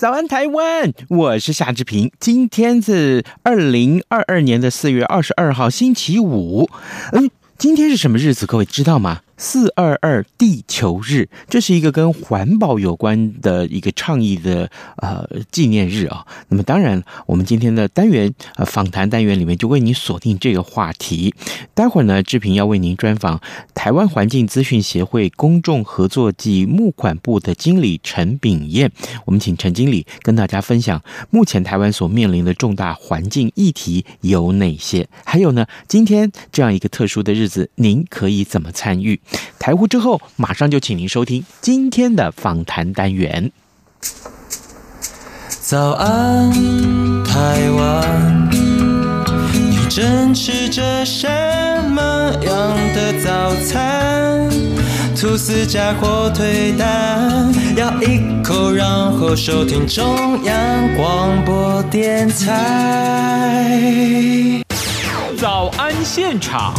早安台湾，我是夏志平。今天是二零二二年的四月二十二号，星期五。嗯，今天是什么日子？各位知道吗？四二二地球日，这是一个跟环保有关的一个倡议的呃纪念日啊。那么当然，我们今天的单元呃访谈单元里面就为您锁定这个话题。待会儿呢，志平要为您专访台湾环境资讯协会公众合作暨募款部的经理陈炳彦。我们请陈经理跟大家分享目前台湾所面临的重大环境议题有哪些？还有呢，今天这样一个特殊的日子，您可以怎么参与？台呼之后，马上就请您收听今天的访谈单元。早安，台湾，你正吃着什么样的早餐？吐司加火腿蛋，咬一口，然后收听中央广播电台。早安现场。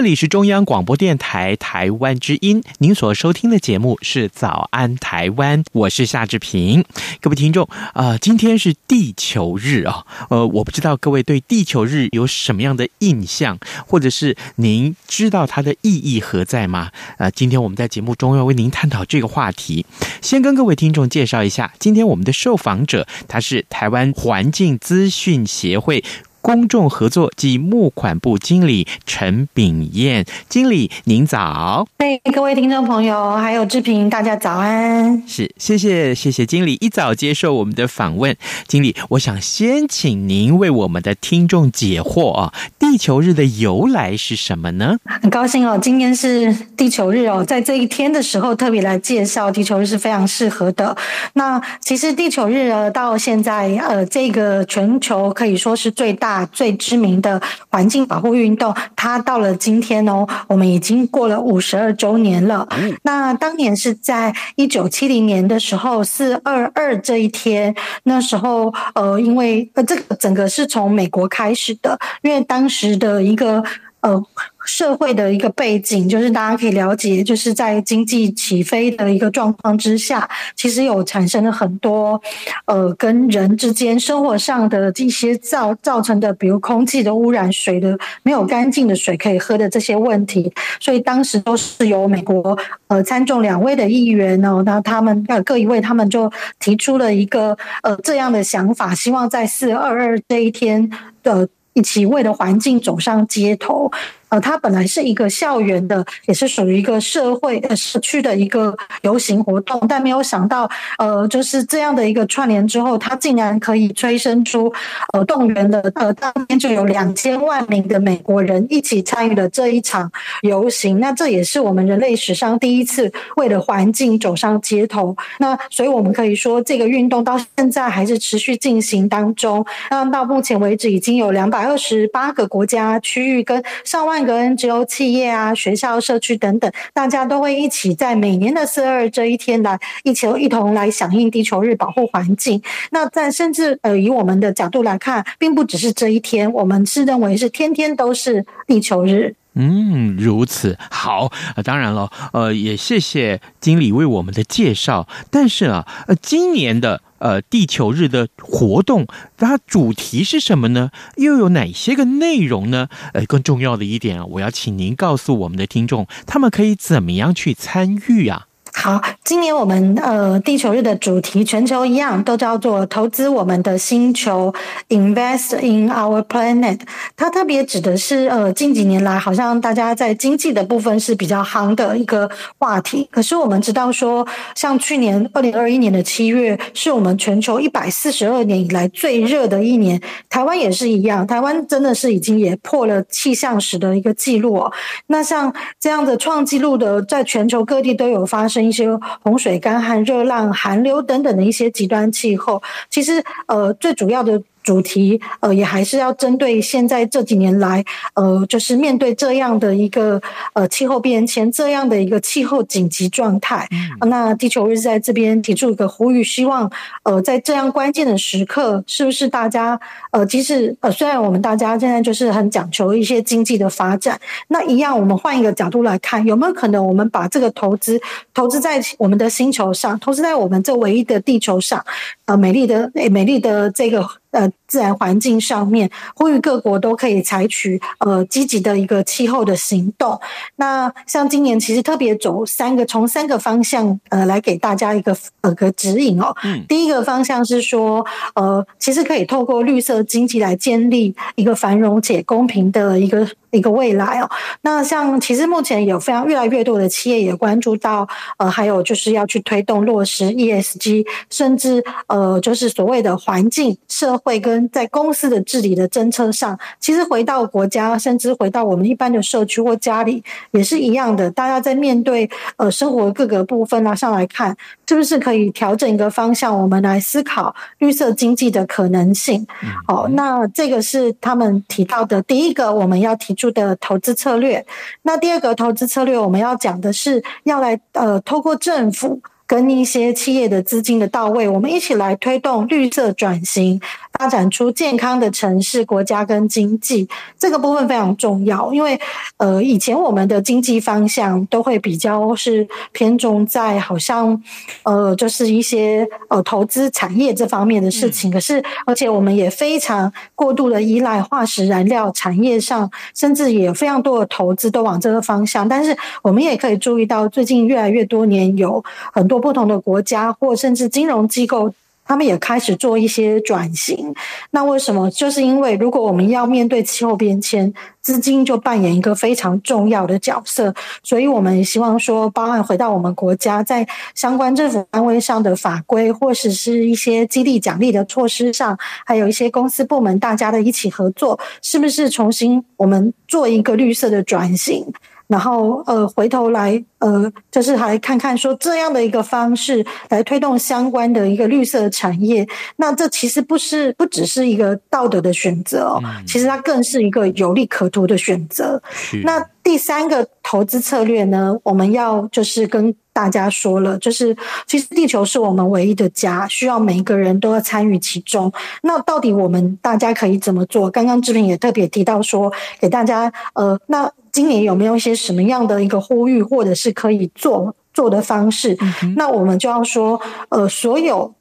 这里是中央广播电台台湾之音，您所收听的节目是《早安台湾》，我是夏志平。各位听众，啊、今天是地球日啊，呃，我不知道各位对地球日有什么样的印象，或者是您知道它的意义何在吗？呃，今天我们在节目中要为您探讨这个话题。先跟各位听众介绍一下，今天我们的受访者，他是台湾环境资讯协会。公众合作及募款部经理陈炳燕，经理您早。嘿，各位听众朋友，还有志平，大家早安。是，谢谢谢谢经理一早接受我们的访问。经理，我想先请您为我们的听众解惑啊，地球日的由来是什么呢？很高兴哦，今天是地球日哦，在这一天的时候特别来介绍地球日是非常适合的。那其实地球日呃，到现在呃，这个全球可以说是最大。最知名的环境保护运动，它到了今天哦，我们已经过了五十二周年了。那当年是在一九七零年的时候，四二二这一天，那时候呃，因为呃，这个整个是从美国开始的，因为当时的一个呃。社会的一个背景，就是大家可以了解，就是在经济起飞的一个状况之下，其实有产生了很多呃跟人之间生活上的这些造造成的，比如空气的污染、水的没有干净的水可以喝的这些问题，所以当时都是由美国呃参众两位的议员呢，那他们呃各一位他们就提出了一个呃这样的想法，希望在四二二这一天的一起为了环境走上街头。呃，它本来是一个校园的，也是属于一个社会呃社区的一个游行活动，但没有想到，呃，就是这样的一个串联之后，它竟然可以催生出呃动员的呃当天就有两千万名的美国人一起参与了这一场游行。那这也是我们人类史上第一次为了环境走上街头。那所以我们可以说，这个运动到现在还是持续进行当中。那到目前为止，已经有两百二十八个国家区域跟上万。个 NGO 企业啊、学校、社区等等，大家都会一起在每年的四二这一天来一起一同来响应地球日，保护环境。那在甚至呃，以我们的角度来看，并不只是这一天，我们是认为是天天都是地球日。嗯，如此好。呃，当然了，呃，也谢谢经理为我们的介绍。但是啊，呃，今年的。呃，地球日的活动，它主题是什么呢？又有哪些个内容呢？呃，更重要的一点啊，我要请您告诉我们的听众，他们可以怎么样去参与啊？好，今年我们呃地球日的主题全球一样，都叫做投资我们的星球，Invest in our planet。它特别指的是呃近几年来，好像大家在经济的部分是比较夯的一个话题。可是我们知道说，像去年二零二一年的七月，是我们全球一百四十二年以来最热的一年。台湾也是一样，台湾真的是已经也破了气象史的一个记录哦。那像这样的创纪录的，在全球各地都有发生。一些洪水、干旱、热浪、寒流等等的一些极端气候，其实呃，最主要的。主题呃，也还是要针对现在这几年来，呃，就是面对这样的一个呃气候变迁，这样的一个气候紧急状态。嗯、那地球日在这边提出一个呼吁，希望呃在这样关键的时刻，是不是大家呃，即使呃虽然我们大家现在就是很讲求一些经济的发展，那一样我们换一个角度来看，有没有可能我们把这个投资投资在我们的星球上，投资在我们这唯一的地球上，呃，美丽的美丽的这个。呃，自然环境上面，呼吁各国都可以采取呃积极的一个气候的行动。那像今年其实特别走三个，从三个方向呃来给大家一个呃个指引哦。嗯。第一个方向是说，呃，其实可以透过绿色经济来建立一个繁荣且公平的一个。一个未来哦，那像其实目前有非常越来越多的企业也关注到，呃，还有就是要去推动落实 ESG，甚至呃，就是所谓的环境、社会跟在公司的治理的政策上，其实回到国家，甚至回到我们一般的社区或家里也是一样的。大家在面对呃生活各个部分啊上来看，是不是可以调整一个方向，我们来思考绿色经济的可能性？好，那这个是他们提到的第一个，我们要提出。的投资策略，那第二个投资策略，我们要讲的是要来呃，透过政府跟一些企业的资金的到位，我们一起来推动绿色转型。发展出健康的城市、国家跟经济，这个部分非常重要。因为，呃，以前我们的经济方向都会比较是偏重在好像，呃，就是一些呃投资产业这方面的事情。可是，而且我们也非常过度的依赖化石燃料产业上，甚至也有非常多的投资都往这个方向。但是，我们也可以注意到，最近越来越多年有很多不同的国家或甚至金融机构。他们也开始做一些转型，那为什么？就是因为如果我们要面对气候变迁，资金就扮演一个非常重要的角色，所以我们希望说，包含回到我们国家在相关政府单位上的法规，或者是一些激励奖励的措施上，还有一些公司部门大家的一起合作，是不是重新我们做一个绿色的转型？然后，呃，回头来，呃，就是还看看说这样的一个方式来推动相关的一个绿色产业，那这其实不是不只是一个道德的选择哦，其实它更是一个有利可图的选择。那第三个投资策略呢，我们要就是跟大家说了，就是其实地球是我们唯一的家，需要每一个人都要参与其中。那到底我们大家可以怎么做？刚刚志平也特别提到说，给大家，呃，那。今年有没有一些什么样的一个呼吁，或者是可以做做的方式？嗯、那我们就要说，呃，所有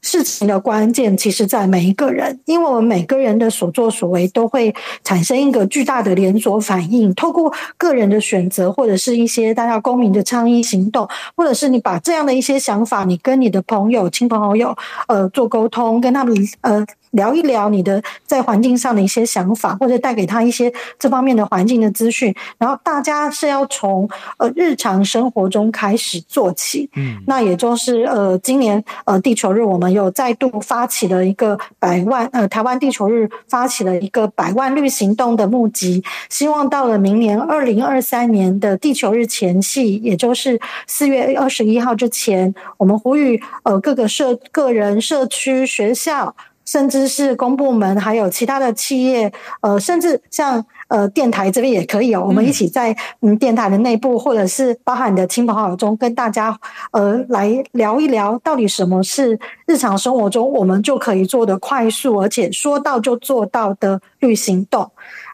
事情的关键，其实在每一个人，因为我们每个人的所作所为都会产生一个巨大的连锁反应。透过个人的选择，或者是一些大家公民的倡议行动，或者是你把这样的一些想法，你跟你的朋友、亲朋好友，呃，做沟通，跟他们，呃。聊一聊你的在环境上的一些想法，或者带给他一些这方面的环境的资讯。然后大家是要从呃日常生活中开始做起。嗯，那也就是呃今年呃地球日，我们又再度发起了一个百万呃台湾地球日发起了一个百万绿行动的募集，希望到了明年二零二三年的地球日前夕，也就是四月二十一号之前，我们呼吁呃各个社个人、社区、学校。甚至是公部门，还有其他的企业，呃，甚至像呃电台这边也可以哦，我们一起在嗯电台的内部，或者是包含你的亲朋好友中，跟大家呃来聊一聊，到底什么是日常生活中我们就可以做的快速，而且说到就做到的绿行动。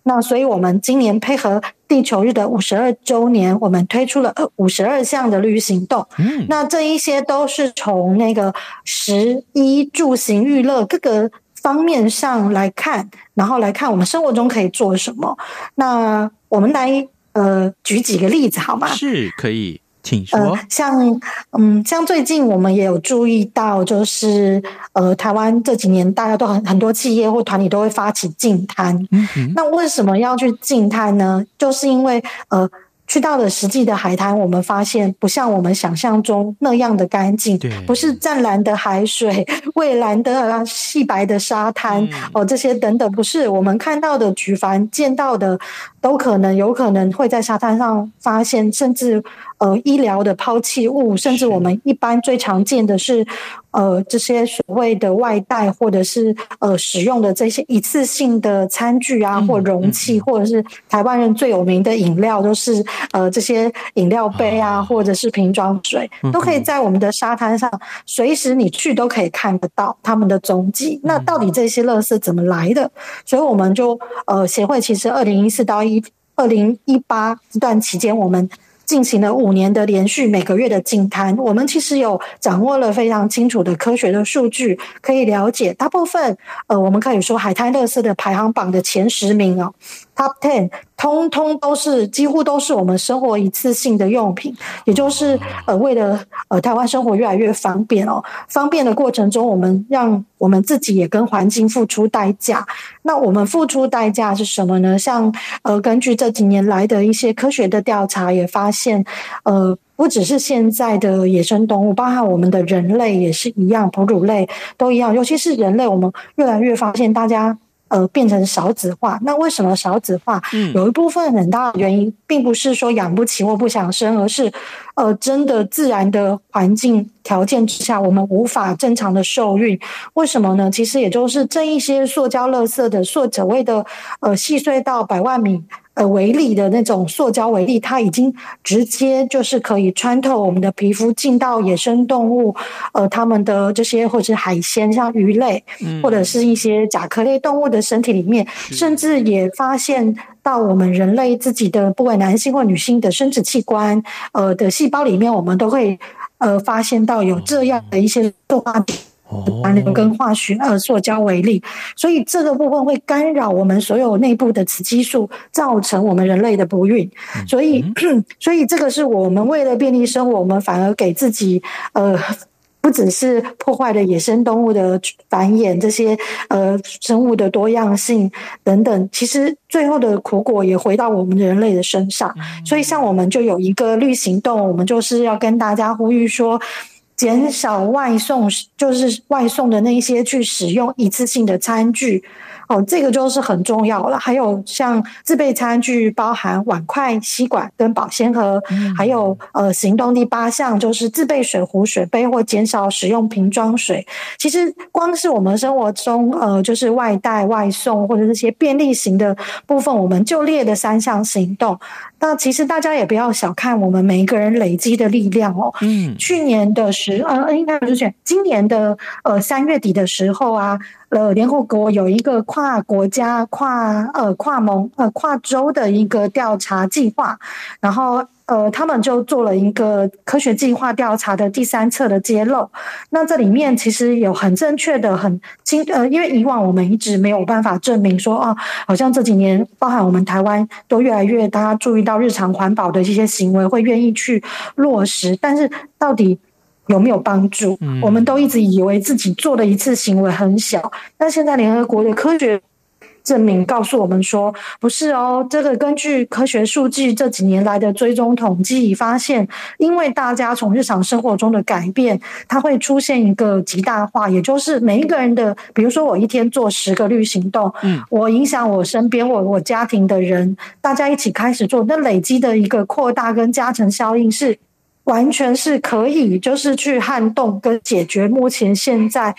那所以，我们今年配合地球日的五十二周年，我们推出了五十二项的绿行动。嗯，那这一些都是从那个食衣住行娱乐各个方面上来看，然后来看我们生活中可以做什么。那我们来呃举几个例子好吗？是可以。请说。呃、像嗯，像最近我们也有注意到，就是呃，台湾这几年大家都很很多企业或团体都会发起净滩。嗯哼，那为什么要去净滩呢？就是因为呃。去到了实际的海滩，我们发现不像我们想象中那样的干净，不是湛蓝的海水、蔚蓝的细白的沙滩、嗯、哦，这些等等，不是我们看到的举凡见到的，都可能有可能会在沙滩上发现，甚至。呃，医疗的抛弃物，甚至我们一般最常见的是，呃，这些所谓的外带或者是呃使用的这些一次性的餐具啊，或容器，或者是台湾人最有名的饮料，都是呃这些饮料杯啊，或者是瓶装水，都可以在我们的沙滩上随时你去都可以看得到他们的踪迹。那到底这些垃圾怎么来的？所以我们就呃协会其实二零一四到一二零一八这段期间，我们。进行了五年的连续每个月的净滩，我们其实有掌握了非常清楚的科学的数据，可以了解大部分呃，我们可以说海滩垃圾的排行榜的前十名哦。Top ten，通通都是几乎都是我们生活一次性的用品，也就是呃，为了呃台湾生活越来越方便哦，方便的过程中，我们让我们自己也跟环境付出代价。那我们付出代价是什么呢？像呃，根据这几年来的一些科学的调查，也发现呃，不只是现在的野生动物，包含我们的人类也是一样，哺乳类都一样，尤其是人类，我们越来越发现大家。呃，变成少子化，那为什么少子化？嗯，有一部分很大的原因，并不是说养不起或不想生，而是呃，真的自然的环境条件之下，我们无法正常的受孕。为什么呢？其实也就是这一些塑胶垃圾的塑所谓的呃细碎到百万米。呃，微粒的那种塑胶微粒，它已经直接就是可以穿透我们的皮肤，进到野生动物，呃，它们的这些或者是海鲜，像鱼类，或者是一些甲壳类动物的身体里面，嗯、甚至也发现到我们人类自己的，不管男性或女性的生殖器官，呃的细胞里面，我们都会呃发现到有这样的一些动画点。含磷跟化学二塑胶为例，所以这个部分会干扰我们所有内部的雌激素，造成我们人类的不孕。所以，所以这个是我们为了便利生活，我们反而给自己呃，不只是破坏了野生动物的繁衍，这些呃生物的多样性等等，其实最后的苦果也回到我们人类的身上。所以，像我们就有一个绿行动，我们就是要跟大家呼吁说。减少外送，就是外送的那些去使用一次性的餐具，哦，这个就是很重要了。还有像自备餐具，包含碗筷、吸管跟保鲜盒，嗯、还有呃，行动第八项就是自备水壶、水杯或减少使用瓶装水。其实光是我们生活中呃，就是外带、外送或者这些便利型的部分，我们就列的三项行动。那其实大家也不要小看我们每一个人累积的力量哦。嗯，去年的十呃，应该不是去年，今年的呃三月底的时候啊，呃，联合国有一个跨国家、跨呃跨盟呃跨州的一个调查计划，然后。呃，他们就做了一个科学计划调查的第三册的揭露。那这里面其实有很正确的、很清呃，因为以往我们一直没有办法证明说，哦，好像这几年，包含我们台湾都越来越大家注意到日常环保的这些行为，会愿意去落实。但是到底有没有帮助？我们都一直以为自己做的一次行为很小，但现在联合国的科学。证明告诉我们说，不是哦。这个根据科学数据这几年来的追踪统计发现，因为大家从日常生活中的改变，它会出现一个极大化，也就是每一个人的，比如说我一天做十个绿行动，嗯，我影响我身边我我家庭的人，大家一起开始做，那累积的一个扩大跟加成效应是完全是可以，就是去撼动跟解决目前现在。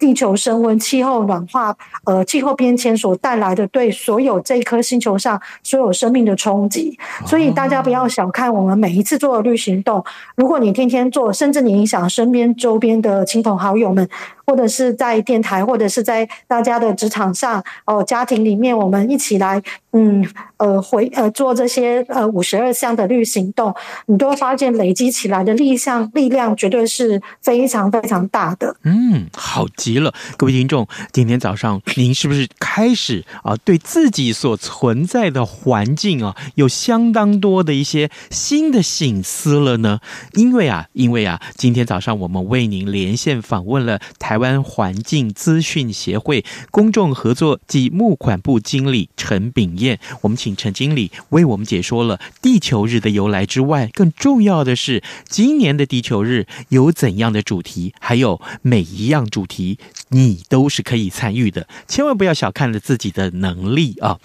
地球升温、气候暖化、呃，气候变迁所带来的对所有这一颗星球上所有生命的冲击，所以大家不要小看我们每一次做的绿行动。如果你天天做，甚至你影响身边周边的亲朋好友们，或者是在电台，或者是在大家的职场上哦，家庭里面，我们一起来，嗯，呃，回呃做这些呃五十二项的绿行动，你都会发现累积起来的力量力量绝对是非常非常大的。嗯，好极了，各位听众，今天早上您是不是开始啊，对自己所存在的环境啊，有相当多的一些新的醒思了呢？因为啊，因为啊，今天早上我们为您连线访问了台湾环境资讯协会公众合作及募款部经理陈秉彦，我们请陈经理为我们解说了地球日的由来之外，更重要的是今年的地球日有怎样的主题，还有每一样主题你都是可以参与的，千万不要小看了自己的能力啊！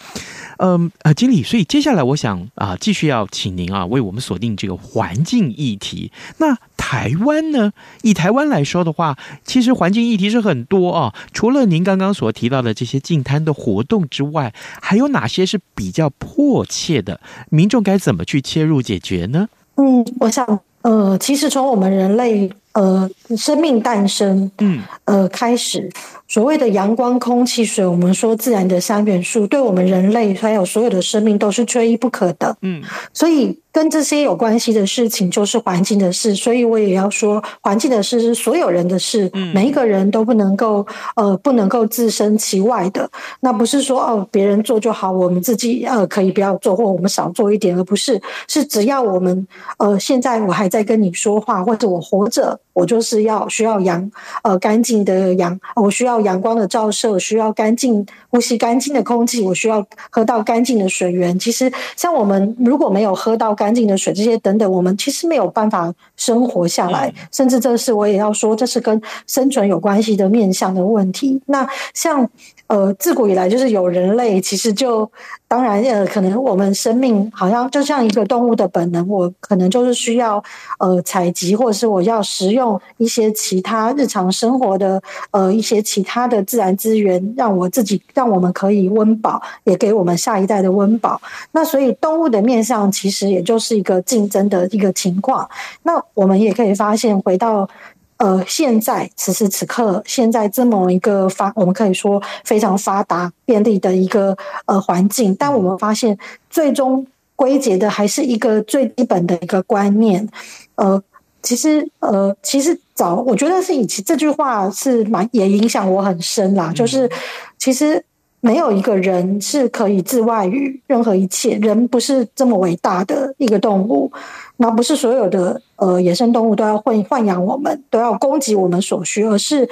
嗯啊，经理，所以接下来我想啊，继续要请您啊，为我们锁定这个环境议题。那台湾呢？以台湾来说的话，其实环境议题是很多啊。除了您刚刚所提到的这些净滩的活动之外，还有哪些是比较迫切的？民众该怎么去切入解决呢？嗯，我想，呃，其实从我们人类呃生命诞生，嗯，呃开始。所谓的阳光、空气、水，我们说自然的三元素，对我们人类还有所有的生命都是缺一不可的。嗯，所以跟这些有关系的事情就是环境的事，所以我也要说，环境的事是所有人的事，每一个人都不能够呃不能够置身其外的。那不是说哦别人做就好，我们自己呃可以不要做，或我们少做一点，而不是是只要我们呃现在我还在跟你说话，或者我活着，我就是要需要阳呃干净的阳，我需要。阳光的照射，需要干净呼吸干净的空气，我需要喝到干净的水源。其实，像我们如果没有喝到干净的水，这些等等，我们其实没有办法生活下来。甚至这是我也要说，这是跟生存有关系的面向的问题。那像。呃，自古以来就是有人类，其实就当然呃，可能我们生命好像就像一个动物的本能，我可能就是需要呃采集，或者是我要食用一些其他日常生活的呃一些其他的自然资源，让我自己让我们可以温饱，也给我们下一代的温饱。那所以动物的面向其实也就是一个竞争的一个情况。那我们也可以发现，回到。呃，现在此时此刻，现在这么一个发，我们可以说非常发达、便利的一个呃环境，但我们发现，最终归结的还是一个最基本的一个观念。呃，其实呃，其实早，我觉得是以前这句话是蛮也影响我很深啦，就是其实。没有一个人是可以自外于任何一切，人不是这么伟大的一个动物，那不是所有的呃野生动物都要豢豢养我们，都要供给我们所需，而是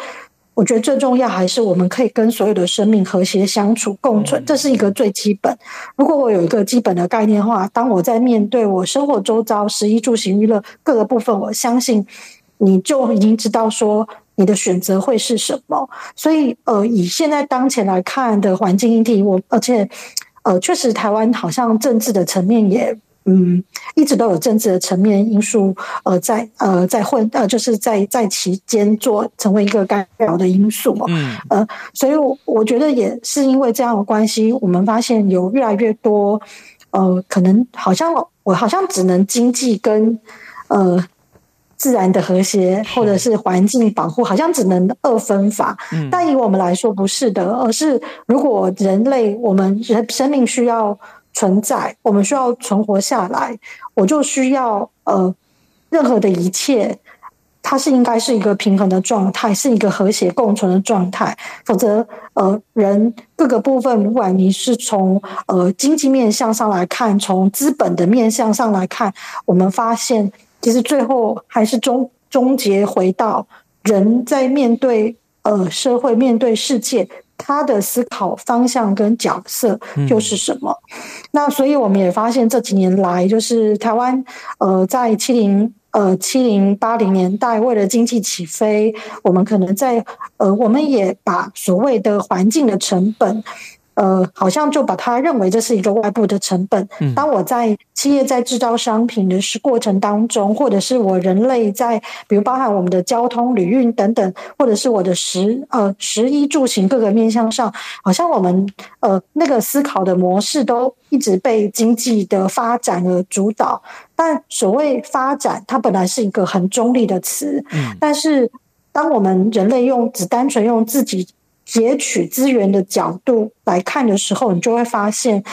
我觉得最重要还是我们可以跟所有的生命和谐相处共存，这是一个最基本。如果我有一个基本的概念的话，当我在面对我生活周遭食衣住行娱乐各个部分，我相信你就已经知道说。你的选择会是什么？所以，呃，以现在当前来看的环境议题，我而且，呃，确实台湾好像政治的层面也，嗯，一直都有政治的层面因素，呃，在呃在混呃就是在在其间做成为一个干扰的因素，嗯，呃，所以我觉得也是因为这样的关系，我们发现有越来越多，呃，可能好像我好像只能经济跟呃。自然的和谐，或者是环境保护，好像只能二分法。但以我们来说，不是的，而是如果人类，我们人生命需要存在，我们需要存活下来，我就需要呃，任何的一切，它是应该是一个平衡的状态，是一个和谐共存的状态。否则，呃，人各个部分，不管你是从呃经济面向上来看，从资本的面向上来看，我们发现。其实最后还是终终结回到人在面对呃社会面对世界，他的思考方向跟角色就是什么？嗯、那所以我们也发现这几年来，就是台湾呃在七零呃七零八零年代，为了经济起飞，我们可能在呃我们也把所谓的环境的成本。呃，好像就把它认为这是一个外部的成本。当我在企业在制造商品的是过程当中，或者是我人类在，比如包含我们的交通、旅运等等，或者是我的食呃食衣住行各个面向上，好像我们呃那个思考的模式都一直被经济的发展而主导。但所谓发展，它本来是一个很中立的词，但是。当我们人类用只单纯用自己截取资源的角度来看的时候，你就会发现，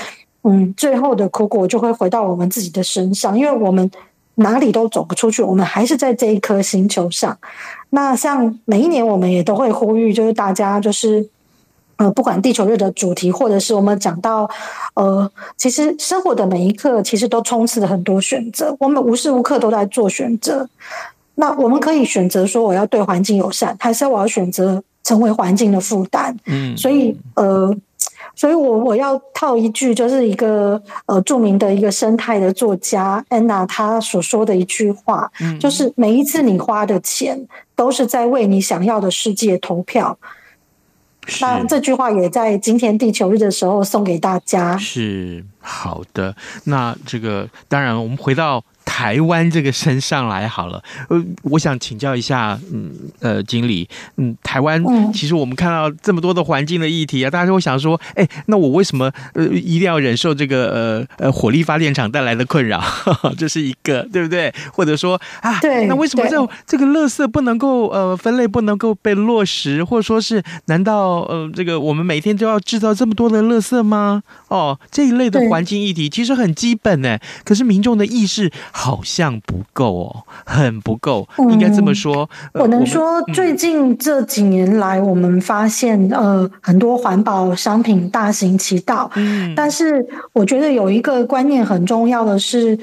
嗯，最后的苦果就会回到我们自己的身上，因为我们哪里都走不出去，我们还是在这一颗星球上。那像每一年，我们也都会呼吁，就是大家就是。呃，不管地球日的主题，或者是我们讲到，呃，其实生活的每一刻，其实都充斥了很多选择。我们无时无刻都在做选择。那我们可以选择说，我要对环境友善，还是我要选择成为环境的负担？嗯，所以，呃，所以我我要套一句，就是一个呃著名的一个生态的作家安娜她所说的一句话，就是每一次你花的钱，都是在为你想要的世界投票。那这句话也在今天地球日的时候送给大家。是好的，那这个当然，我们回到。台湾这个身上来好了，呃，我想请教一下，嗯，呃，经理，嗯，台湾其实我们看到这么多的环境的议题啊，大家都会想说，哎，那我为什么呃一定要忍受这个呃呃火力发电厂带来的困扰？这是一个，对不对？或者说啊，对，那为什么这这个垃圾不能够呃分类，不能够被落实？或者说是难道呃这个我们每天都要制造这么多的垃圾吗？哦，这一类的环境议题其实很基本呢，可是民众的意识。好像不够哦，很不够，应该这么说。嗯、我能说，最近这几年来，我们发现，呃，很多环保商品大行其道。嗯，但是我觉得有一个观念很重要的是。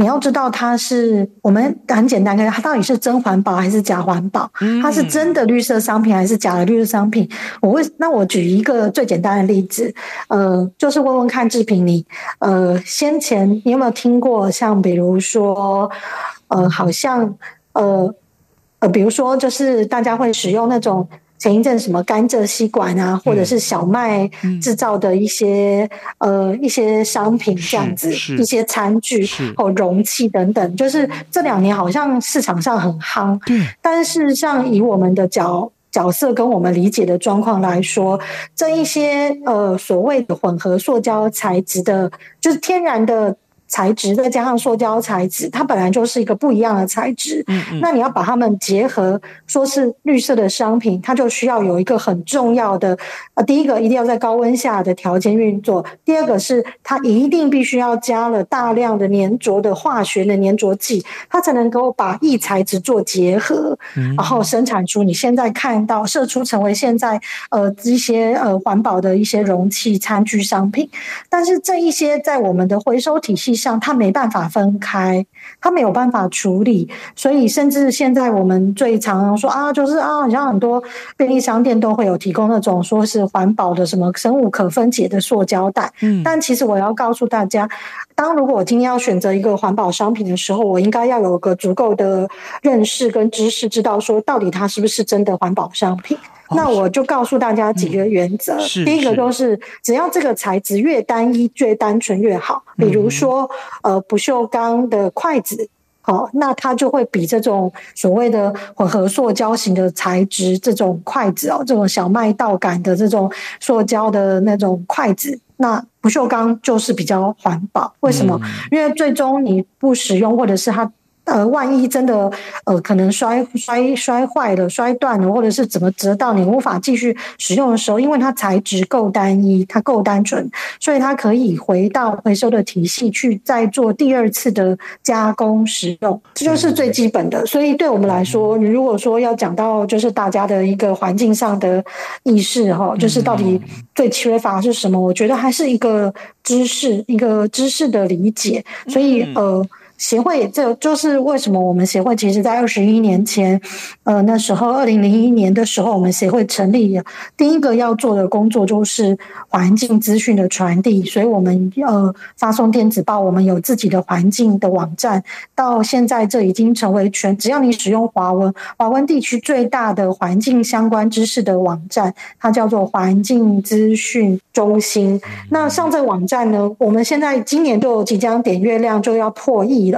你要知道，它是我们很简单，看它到底是真环保还是假环保？它是真的绿色商品还是假的绿色商品？我会，那我举一个最简单的例子，呃，就是问问看志平你，呃，先前你有没有听过像比如说，呃，好像呃呃，比如说就是大家会使用那种。前一阵什么甘蔗吸管啊，或者是小麦制造的一些、嗯、呃一些商品这样子，一些餐具或容器等等，就是这两年好像市场上很夯。对，但是事实上以我们的角角色跟我们理解的状况来说，这一些呃所谓的混合塑胶材质的，就是天然的。材质再加上塑胶材质，它本来就是一个不一样的材质。嗯嗯。那你要把它们结合，说是绿色的商品，它就需要有一个很重要的呃，第一个一定要在高温下的条件运作；第二个是它一定必须要加了大量的粘着的化学的粘着剂，它才能够把异材质做结合，然后生产出你现在看到射出成为现在呃一些呃环保的一些容器、餐具商品。但是这一些在我们的回收体系像它没办法分开，它没有办法处理，所以甚至现在我们最常常说啊，就是啊，像很多便利商店都会有提供那种说是环保的什么生物可分解的塑胶袋。嗯，但其实我要告诉大家，当如果我今天要选择一个环保商品的时候，我应该要有个足够的认识跟知识，知道说到底它是不是真的环保商品。那我就告诉大家几个原则。嗯、第一个就是，只要这个材质越单一、越单纯越好。比如说，呃，不锈钢的筷子，好，那它就会比这种所谓的混合塑胶型的材质，这种筷子哦，这种小麦稻杆的这种塑胶的那种筷子，那不锈钢就是比较环保。为什么？因为最终你不使用，或者是它。呃，万一真的呃，可能摔摔摔坏了、摔断了，或者是怎么折到你无法继续使用的时候，因为它材质够单一，它够单纯，所以它可以回到回收的体系去再做第二次的加工使用，这就是最基本的。所以对我们来说，如果说要讲到就是大家的一个环境上的意识哈，就是到底最缺乏是什么？我觉得还是一个知识，一个知识的理解。所以呃。协会，这就是为什么我们协会其实，在二十一年前，呃，那时候二零零一年的时候，我们协会成立，第一个要做的工作就是环境资讯的传递，所以我们呃发送电子报，我们有自己的环境的网站，到现在这已经成为全，只要你使用华文，华文地区最大的环境相关知识的网站，它叫做环境资讯中心。那上这网站呢，我们现在今年就即将点阅量就要破亿。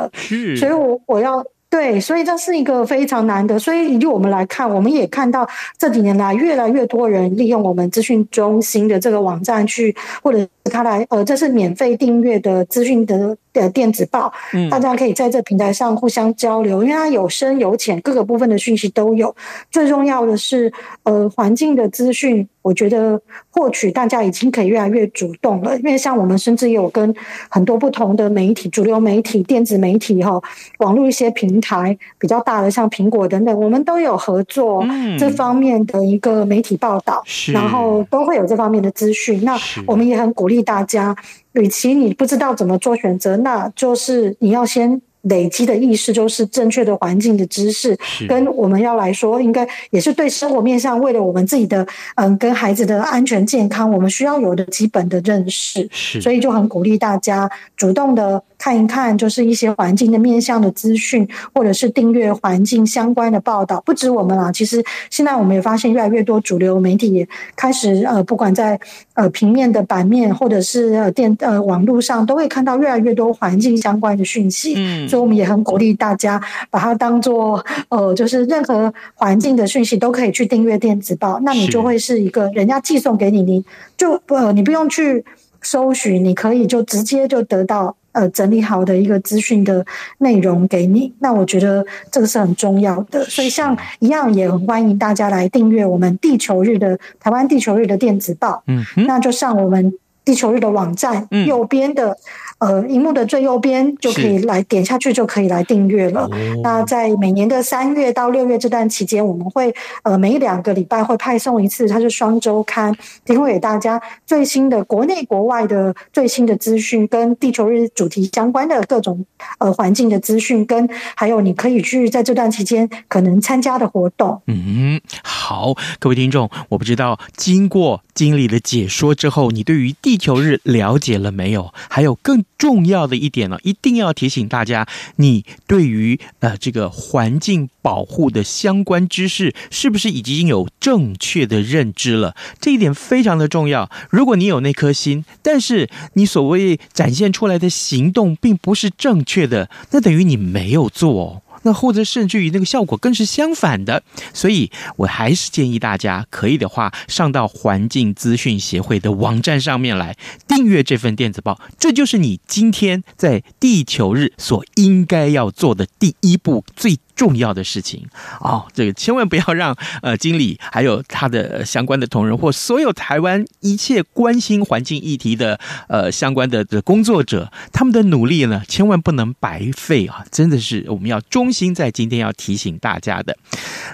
所以我，我我要对，所以这是一个非常难的。所以以我们来看，我们也看到这几年来越来越多人利用我们资讯中心的这个网站去，或者他来呃，这是免费订阅的资讯的的电子报，嗯，大家可以在这平台上互相交流，因为它有深有浅，各个部分的讯息都有。最重要的是，呃，环境的资讯。我觉得获取大家已经可以越来越主动了，因为像我们甚至也有跟很多不同的媒体、主流媒体、电子媒体哈、网络一些平台比较大的，像苹果等等，我们都有合作这方面的一个媒体报道，嗯、然后都会有这方面的资讯。那我们也很鼓励大家，与其你不知道怎么做选择，那就是你要先。累积的意识就是正确的环境的知识，跟我们要来说，应该也是对生活面向，为了我们自己的嗯，跟孩子的安全健康，我们需要有的基本的认识。是，所以就很鼓励大家主动的看一看，就是一些环境的面向的资讯，或者是订阅环境相关的报道。不止我们啊，其实现在我们也发现越来越多主流媒体也开始呃，不管在呃平面的版面，或者是呃电呃网络上，都会看到越来越多环境相关的讯息。嗯。所以，我们也很鼓励大家把它当做呃，就是任何环境的讯息都可以去订阅电子报，那你就会是一个人家寄送给你，你就呃，你不用去搜寻，你可以就直接就得到呃整理好的一个资讯的内容给你。那我觉得这个是很重要的，所以像一样也很欢迎大家来订阅我们地球日的台湾地球日的电子报。嗯，那就上我们地球日的网站右边的。呃，荧幕的最右边就可以来点下去，就可以来订阅了。那在每年的三月到六月这段期间，我们会呃每两个礼拜会派送一次，它是双周刊，提供给大家最新的国内国外的最新的资讯，跟地球日主题相关的各种呃环境的资讯，跟还有你可以去在这段期间可能参加的活动。嗯，好，各位听众，我不知道经过经理的解说之后，你对于地球日了解了没有？还有更。重要的一点呢，一定要提醒大家，你对于呃这个环境保护的相关知识，是不是已经有正确的认知了？这一点非常的重要。如果你有那颗心，但是你所谓展现出来的行动并不是正确的，那等于你没有做。那或者甚至于那个效果更是相反的，所以我还是建议大家可以的话，上到环境资讯协会的网站上面来订阅这份电子报，这就是你今天在地球日所应该要做的第一步，最重要的事情哦，这个千万不要让呃经理还有他的相关的同仁或所有台湾一切关心环境议题的呃相关的的工作者，他们的努力呢，千万不能白费啊！真的是我们要衷心在今天要提醒大家的，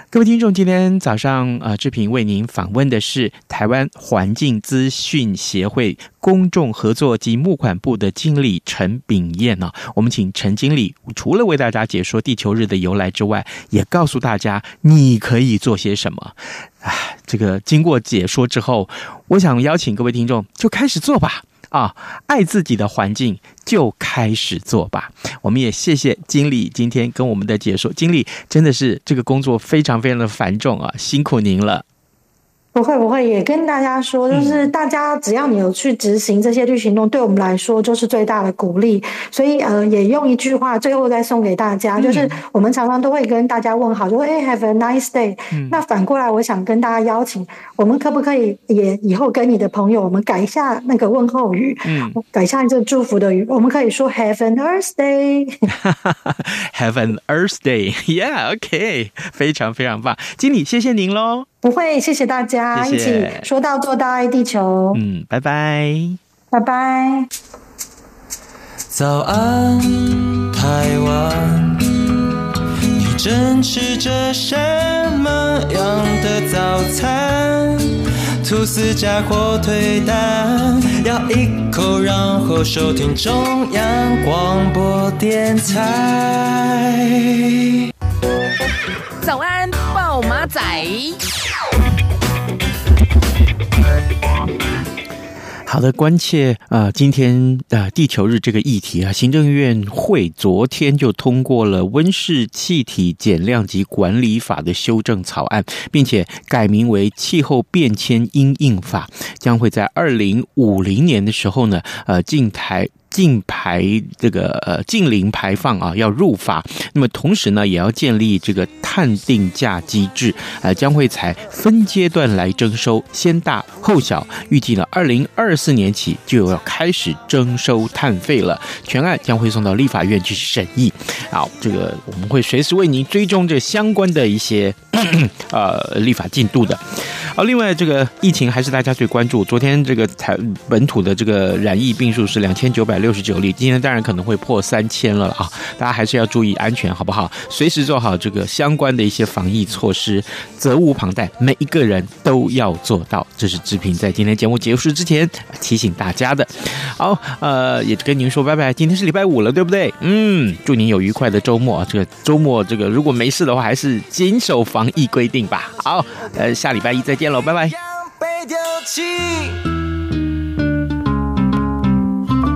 各位听众，今天早上呃志平为您访问的是台湾环境资讯协会公众合作及募款部的经理陈秉彦呢，我们请陈经理除了为大家解说地球日的由来之外，也告诉大家你可以做些什么。啊，这个经过解说之后，我想邀请各位听众就开始做吧。啊，爱自己的环境就开始做吧。我们也谢谢经理今天跟我们的解说，经理真的是这个工作非常非常的繁重啊，辛苦您了。不会不会，也跟大家说，就是大家只要你有去执行这些绿行动，对我们来说就是最大的鼓励。所以呃，也用一句话，最后再送给大家，就是我们常常都会跟大家问好，就说哎，Have a nice day。那反过来，我想跟大家邀请，我们可不可以也以后跟你的朋友，我们改一下那个问候语，嗯，改一下这个祝福的语，我们可以说 Have an Earth Day。Have an Earth Day，Yeah，OK，非常非常棒，经理，谢谢您喽。不会，谢谢大家，谢谢，一起说到做到，爱地球。嗯，拜拜，拜拜。早安，台湾，你正吃着什么样的早餐？吐司加火腿蛋，咬一口，然后收听中央广播电台。早安，暴马仔。好的，关切啊、呃，今天啊、呃、地球日这个议题啊，行政院会昨天就通过了温室气体减量及管理法的修正草案，并且改名为气候变迁因应法，将会在二零五零年的时候呢，呃，进台。净排这个呃净零排放啊要入法，那么同时呢也要建立这个碳定价机制，呃将会采分阶段来征收，先大后小，预计呢二零二四年起就要开始征收碳费了，全案将会送到立法院去审议。好，这个我们会随时为您追踪这相关的一些呃立法进度的。好，另外这个疫情还是大家最关注，昨天这个台本土的这个染疫病数是两千九百。六十九例，今天当然可能会破三千了啊！大家还是要注意安全，好不好？随时做好这个相关的一些防疫措施，责无旁贷，每一个人都要做到。这是志平在今天节目结束之前提醒大家的。好，呃，也跟您说拜拜。今天是礼拜五了，对不对？嗯，祝您有愉快的周末。这个周末，这个如果没事的话，还是谨守防疫规定吧。好，呃，下礼拜一再见喽，拜拜。